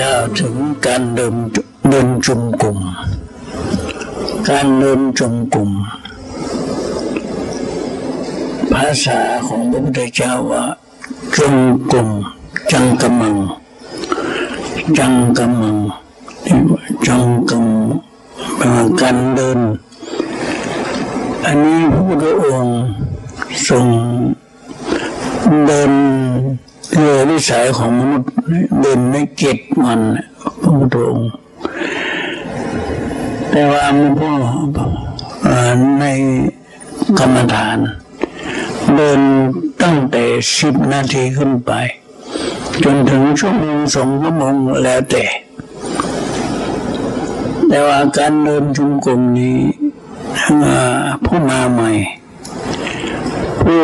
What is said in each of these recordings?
กล่าวถึงการเดินเดินจุมกลุ่มการเดินจุมกลุ่มภาษาของพระพุทธเจ้าว่าจุมกลุ่มจังกะมัง จังกะมังจังกะมังการเดิน อันนี้พระพุทธองค์ทรงเดิน เรือวิสัยของมนุษย์เดินในเจ็ดวันพระพุทธองค์แต่ว่ามันก็ในกรรมฐาน เดินตั้งแต่สิบนาทีขึ้นไป จนถึงชั่วโมงสองชั่วโมงแล้วแต่ แต่ว่าการเดินจุมกลมนี้ผู้มาใหม่ผู้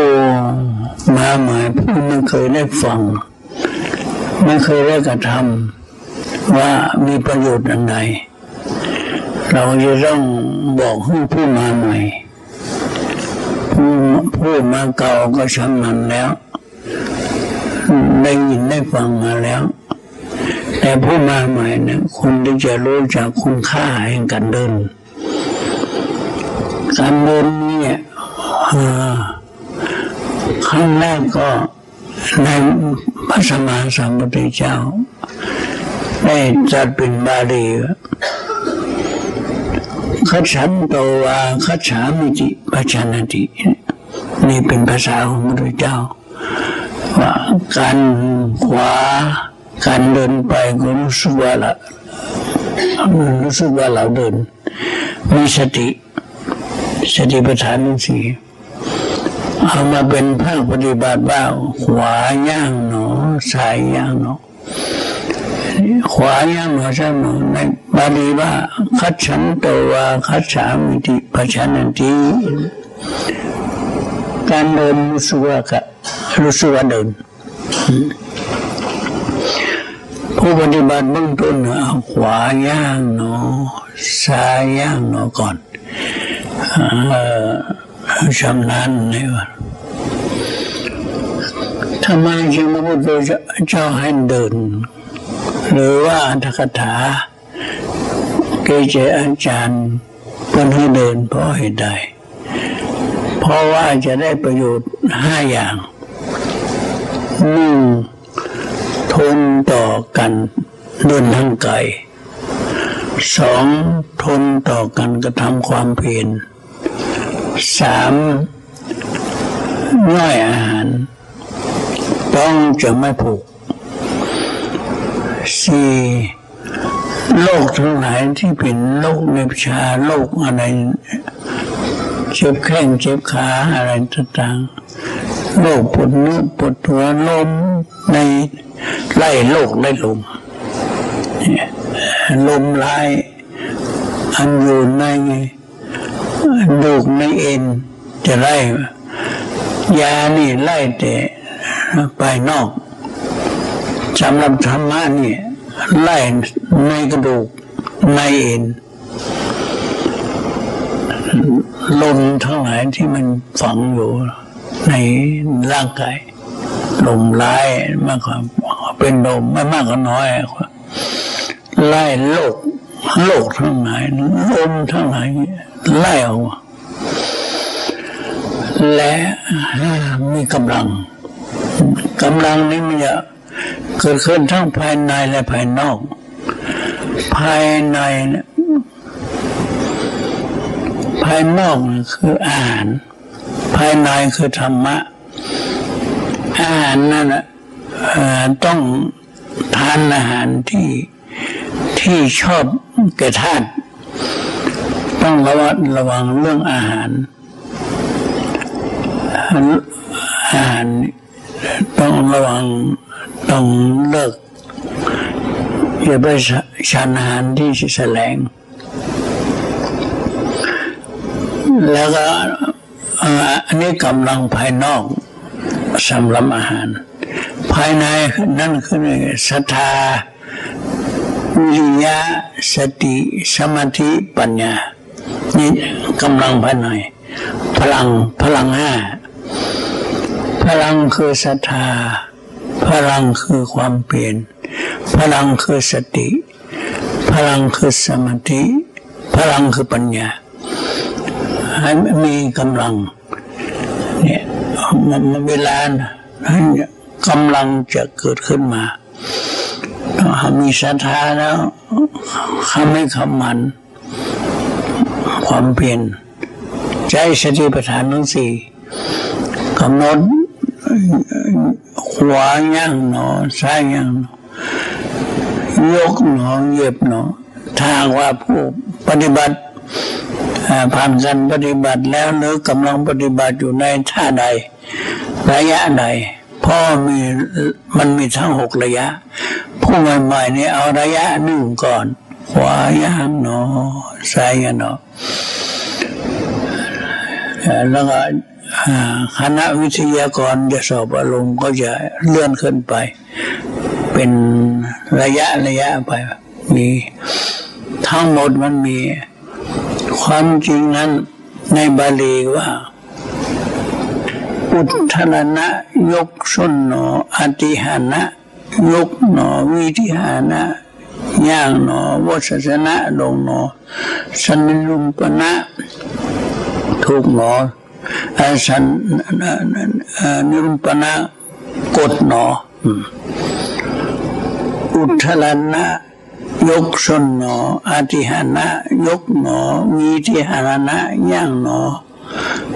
มาใหม่ผู้ไม่เคยได้ฟัง ไม่เคยได้กระทำว่ามีประโยชน์อันใดเราจะต้องบอกให้ผู้มาใหม่ผู้ผู้มาเก่าก็ชำนาญแล้ว ได้ยินได้ฟังมาแล้ว แต่ผู้มาใหม่นี่ยคนที่จะรู้จักคุณค่าแห่งการเดินการเดินเนี่ย ครั้งแรกก็ในพระสมมาสัมพุทธเจ้า ได้จัดเป็นบาลีขัดฉันโตวาขัดฉามิจิปัจานตินี่เป็นภาษาของพระพุทธเจ้า ว่าการขวา การเดินไปก็รู้สึกว่าละรู้สึกว่าเราเดิน มีสติ สติปัฏฐานสี่ เอามาเป็นภาคปฏิบัติบ้างขวาย่างหนอซ้ายย่างหนอขวาย่างหนอซ้ายหนอในบาลีว่าคัดฉันโตวคัดฉามิติปัจนันติการเดินรู้สึกว่ากรู้สึกว่าเดินผู้ปฏิบัติเบื้องต้นเอาขวาย่างหนอซ้ายย่างหนอก่อน ชำนาญเลยว่าทำไมจึงพระพุทธเจ้าให้เดิน หรือว่าอัตถกถาเกจิอาจารย์เพื่อนให้เดินเพราะเหตุใดเพราะว่าจะได้ประโยชน์ห้าอย่างหนึ่งทนต่อกันเดินทางไกลสองทนต่อกันกระทำความเพียร สามง่อยอาหาร ต้องจะไม่ผูกสี่โรคทั้งหลายที่เป็นโรคในชาโรคอะไรเจ็บแข้งเจ็บขาอะไรต่างๆโรคปวดเนื้อปวดหัวลมในไล่โรคไล่ลมลมลายอันอยู่ใน ดูกในเอ็นจะไล่ยานี่ไล่แต่ไปนอกสำหรับธรรมะนี่ไล่ในกระดูกในเอ็นลมทั้งหลายที่มันฝังอยู่ในร่างกายลมไล่มากกว่าเป็นลมไม่มากก็น้อยไล่โลกโลกทั้งหลายลมทั้งหลาย ไล่ออกและมีกำลังกำลังนี้มันจะเกิดขึ้นทั้งภายในและภายนอก ภายในภายนอกคืออาหาร ภายในคือธรรมะ อาหารนั่นต้องทานอาหารที่ที่ชอบแก่ธาตุ ต้องระวัดระวังเรื่องอาหาร อาหารต้องระวังต้องเลิกอย่าไปฉันอาหารที่แสลง แล้วก็อันนี้กำลังภายนอกสำหรับอาหาร ภายในนั่นคือศรัทธาวิริยะสติ สมาธิ ปัญญา นี่กำลังภายในพลังพลังห้าพลังคือศรัทธา พลังคือความเปลี่ยน พลังคือสติ พลังคือสมาธิ พลังคือปัญญา ให้มีกำลังเนี่ยมันเวลานั้นกำลังจะเกิดขึ้นมาต้องมีศรัทธาแล้วคำให้คำมัน ความเพียรใจสติปัฏฐานทั้งสี่กำหนดขวาย่างหนอซ้ายย่างหนอยกหนอเย็บหนอถ้าว่าผู้ปฏิบัติผ่านการปฏิบัติแล้วหรือกำลังปฏิบัติอยู่ในท่าใด ระยะใดพ่อมีมันมีทั้งหกระยะ ผู้ใหม่ๆนี่เอาระยะหนึ่งก่อน ขวาย่างหนอซ้ายย่างหนอแล้วก็คณะวิทยากรจะสอบอารมณ์ก็จะเลื่อนขึ้นไป เป็นระยะระยะไป มีทั้งหมดมันมีความจริงนั้นในบาลีว่า อุทธรณะยกส้นหนออติหานะ ยกหนอวิธิหานะ ย่างหนอวัสสนะลงหนอสันลุมปนะถูกหนอสันนิรุปนะกดหนอ อุทธรณะยกสนหนออาทิหานะ ยกหนอมีทิหานะย่างหนอ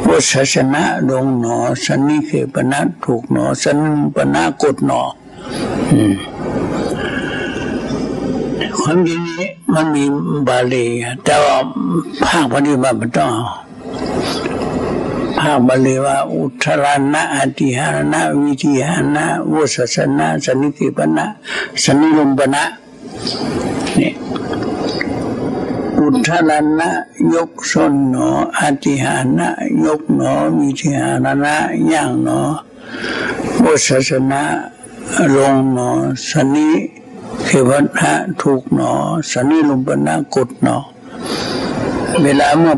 วัชชนะลงหนอ สันนิเคปนะถูกหนอ สันปนะกดหนอ ความจริงนี้มันมีบาลีแต่ว่าภาคปฏิบัติมันต้องภาคบาลีว่าอุทรานะอติหารนะวิธิหานะวุสสนะสนิติปนะสนิลมปนะนี่อุทรานะยกสนหนออติหานะยกหนอวิธิหารนะย่างหนอวุสสนะลงหนอสนิ เขวันะถูกหนอสนิลุมปนะกดหนอ เวลาเมื่อ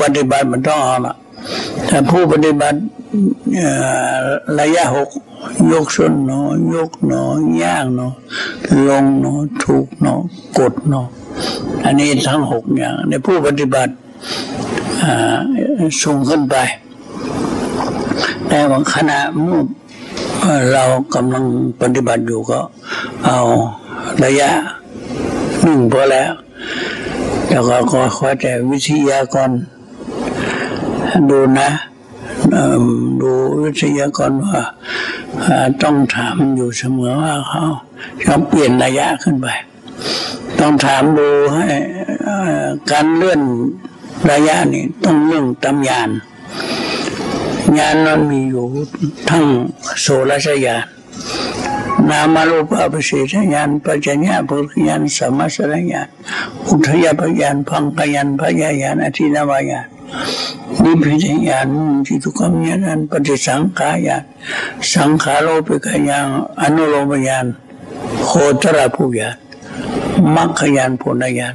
ปฏิบัติมันต้องเอาละถ้าผู้ปฏิบัติระยะหกยกส้นหนอยกหนอย่างหนอลงหนอถูกหนอกดหนอ อันนี้ทั้งหกอย่าง ในผู้ปฏิบัติส่งขึ้นไป แต่บางขณะเมื่อเรากำลังปฏิบัติอยู่ก็ เอาระยะหนึ่งพอแล้วแล้วก็ขอขอแต่วิทยากรดูนะดูวิทยากรว่าต้องถามอยู่เสมอว่าเขาเขาเปลี่ยนระยะขึ้นไป ต้องถามดูให้การเลื่อนระยะนี่ต้องเรื่องตำยานยานนั้นมีอยู่ทั้งโสรชยาน นามารูปะปเสทญาณปัจจญาปุริญาณสมัสรญาณอุทยปญาณพังกญาณพยายานอธินาวายานนิพพิทญาณจิตุกรรมญาณปฏิสังขายานสังขาโลปิกญาณอนุโลมญาณโคตรภูญาณมัคคญาณปุณญาณ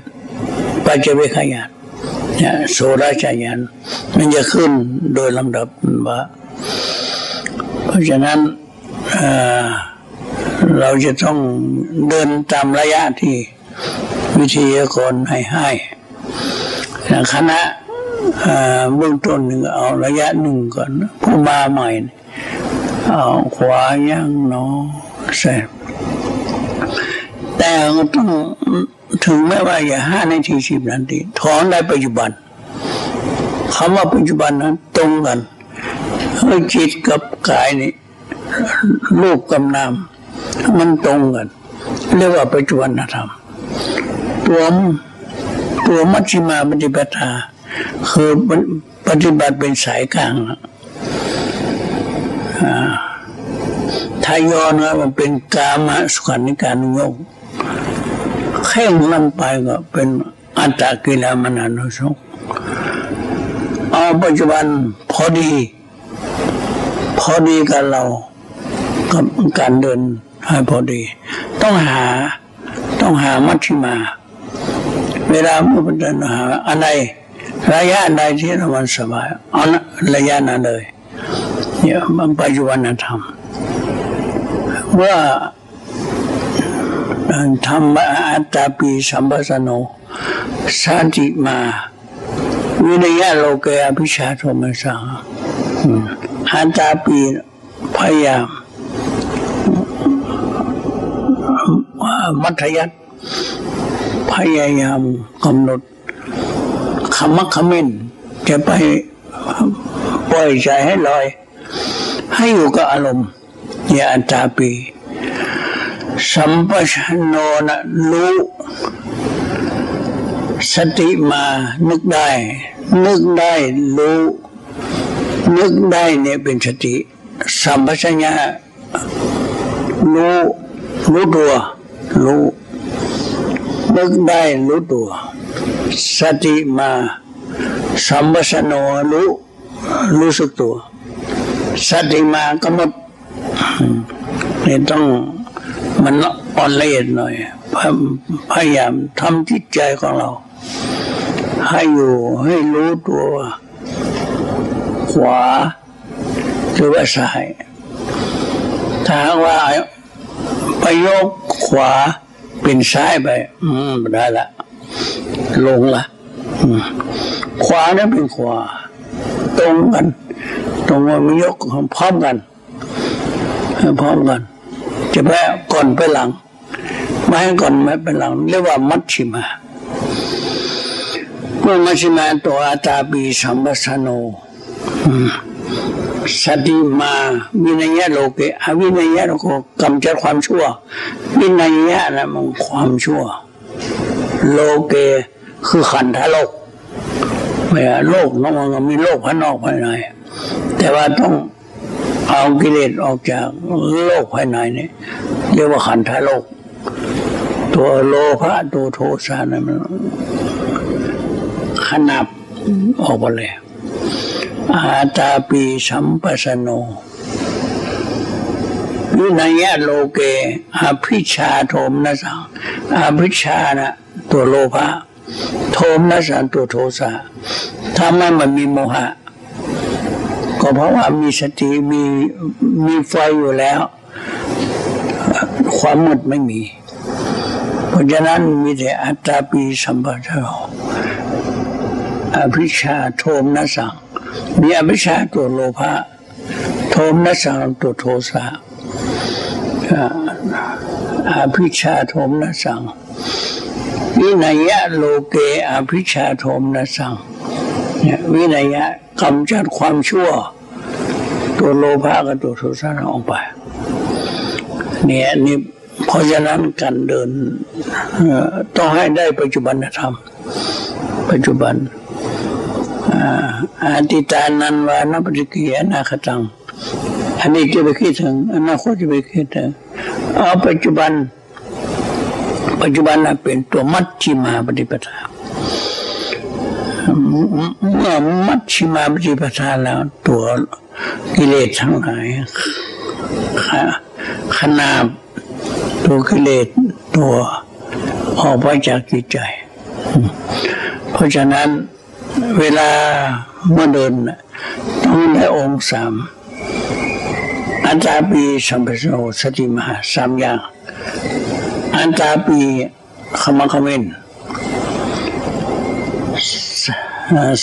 ปัจเจเวขญาณโสราชญาณมันจะขึ้นโดยลำดับว่า เพราะฉะนั้น เราจะต้องเดินตามระยะที่วิทยากรให้ให้คณะเบื้องต้นหนึ่งเอาระยะหนึ่งก่อนผู้มาใหม่ เอาขวาย่างนอเสร็จแต่ต้องถึงแม้ว่าอย่าห้านาทีสิบนาทีถอนได้ปัจจุบันคำว่าปัจจุบันนั้นตรงกันจิตกับกายนี่รูปกับนาม มันตรงกัน เรียกว่าปัจจุบันธรรมตัวตัวมัชฌิมาปฏิปทา คือปฏิบัติเป็นสายกลางถ้ายอนว่ามันเป็นกามสุขันิการนุโยกแข่งลำไปก็เป็นอัตตกิลามนานุสงเอาปัจจุบันพอดี พอดีกับเรากับการเดิน พอดี ต้องหาต้องหามัชฌิมา เวลาเมื่อเดินหาอะไรระยะใดที่เรามันสบายเอาระยะนั้นเลยเนี่ยมันปัจจุบันธรรมว่าธรรมะอัตตาปีสัมปสโนสันติมาวินัยโลกยอภิชาโทมสังอัตตาปีพยายาม มัธยัติพยายามกำหนดคำมักคำเมนจะไปปล่อยใจให้ลอย ให้อยู่กับอารมณ์อย่าอันตาปีสัมปชัญโนนะรู้สติมานึกได้ นึกได้รู้ นึกได้เนี่ยเป็นสติ สัมปชัญญะรู้รู้ตัว รู้นึกได้รู้ตัว สติมาสัมปชัญโนรู้รู้สึกตัว สติมากำหนดนี่ต้องมันอ่อนละเอียดหน่อย พยายามทำจิตใจของเรา ให้อยู่ให้รู้ตัว ขวาหรือว่าซ้ายถ้าว่า ไปยกขวาเป็นซ้ายไป อืมได้ละ ลงละขวานั้นเป็นขวา ตรงกัน ตรงว่ามันยกพร้อมกันพร้อมกัน จะไปก่อนไปหลัง ไม่ให้ก่อนไม่ไปหลัง เรียกว่ามัชชิมาเมื่อมัชชิมาตัวอาตาปีสัมปสโน สติมาวินัยโลเกอวินัยโลกกำจัดความชั่ว วินัยนะมันความชั่ว โลเกคือขันธโลกไม่โลกน้องมันมีโลกภายนอกภายในแต่ว่าต้องเอากิเลสออกจากโลกภายในนี่เรียกว่าขันธโลก ตัวโลภะตัวโทสะนั่นมันขนับออกไปเลย อาตาปีสัมปสโนวินัยโลเกอภิชาโทมนะสังอภิชานะตัวโลภะโทมนะสังตัวโทสะถ้ามันมันมีโมหะ ก็เพราะว่ามีสติมีมีไฟอยู่แล้ว ความมืดไม่มี เพราะฉะนั้นมีแต่อัตตาปีสัมปชัญญะอภิชาโทมนะสัง มีอภิชาตัวโลภะโทมนัสังตัวโทสะอภิชาโทมนัสังวินัยะโลเกอภิชาโทมนัสังวินัยะกำจัดความชั่ว ตัวโลภะกับตัวโทสะออกไปเนี่ยนี่เพราะฉะนั้นการเดินต้องให้ได้ปัจจุบันธรรม ปัจจุบัน อาติตานันวานปฏิกิยนาคตังอันนี้จะไปคิดถึงอนาคตจะไปคิดถึงเอาปัจจุบัน ปัจจุบันเป็นตัวมัชชิมาปฏิปทาเมื่อมัชชิมาปฏิปทาแล้ว ตัวกิเลสทั้งหลายขนาบตัวกิเลสตัวออกไปจากจิตใจ เพราะฉะนั้น เวลาเมื่อเดินต้องได้องค์สามอันตาปีสัมปโนสติมหาสามอย่าง อันตาปีขมังคมิน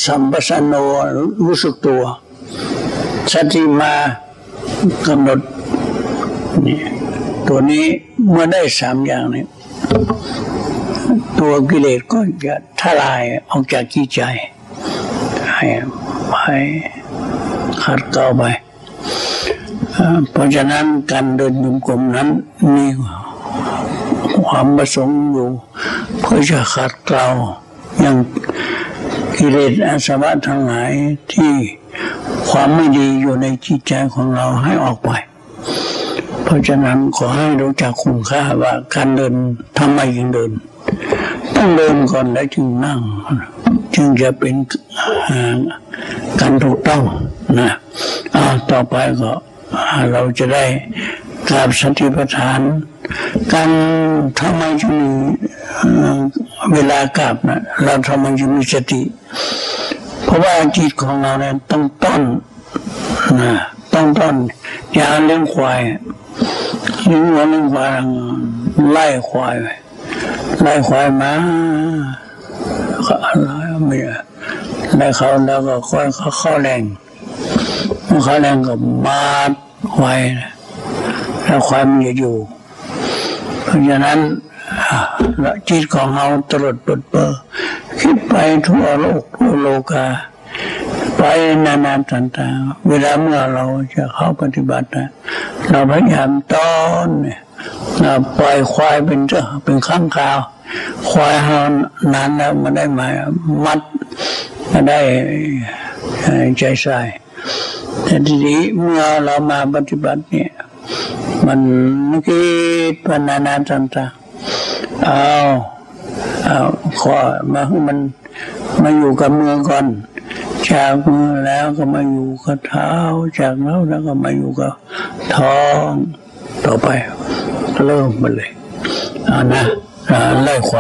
สัมปสโนรู้สึกตัว สติมากำหนดนี่ตัวนี้เมื่อได้สามอย่างนี้ ตัวกิเลสก็จะทลายออกจากจิตใจ ให้ให้ขัดเกลาไป เพราะฉะนั้นการเดินยมกลมนั้นมีความประสงค์อยู่ เพื่อจะขัดเกลาอย่างกิเลสอาสวะทั้งหลายที่ความไม่ดีอยู่ในจิตใจของเราให้ออกไป เพราะฉะนั้นขอให้รู้จักคุณค่าว่าการเดินทำไมยังเดิน ต้องเดินก่อนแล้วจึงนั่ง จึงจะเป็นการถูกต้องนะต่อไปก็เราจะได้กราบสติปัฏฐาน การทำไมจะมีเวลากราบนะเราทำไมจะมีสติ เพราะว่าจิตของเราเนี่ยต้องต้นนะต้องต้นอย่าเลี้ยงควายเลี้ยงวัวเลี้ยงควายไล่ควายไล่ควายมา ไล่ไม่ไล่เขาแล้วก็ค่อยเขาเข้าแรงเขาแรงก็มาดควายนะแล้วความันจะอยู่เพราะฉะนั้นจิตของเราตลอดเปิดเปอร์คิดไปทั่วโลกทั่วโลกาไปนานๆต่างๆเวลาเมื่อเราจะเข้าปฏิบัตินะเราพยายามต้อนเนี่ยเราปล่อยควายเป็นเจ้าเป็นข้างคาว ควายเฮานานแล้วมาได้มามัดมาได้ใจใส่แต่ทีนี้เมื่อเรามาปฏิบัติเนี่ย มันคิดปนานาต่างๆเอาเอาขอมาให้มันมาอยู่กับมือก่อนจากมือแล้วก็มาอยู่กับเท้า จากแล้วแล้วก็มาอยู่กับท้อง ต่อไปเริ่มมาเลยเอานะ อ่าไล่คว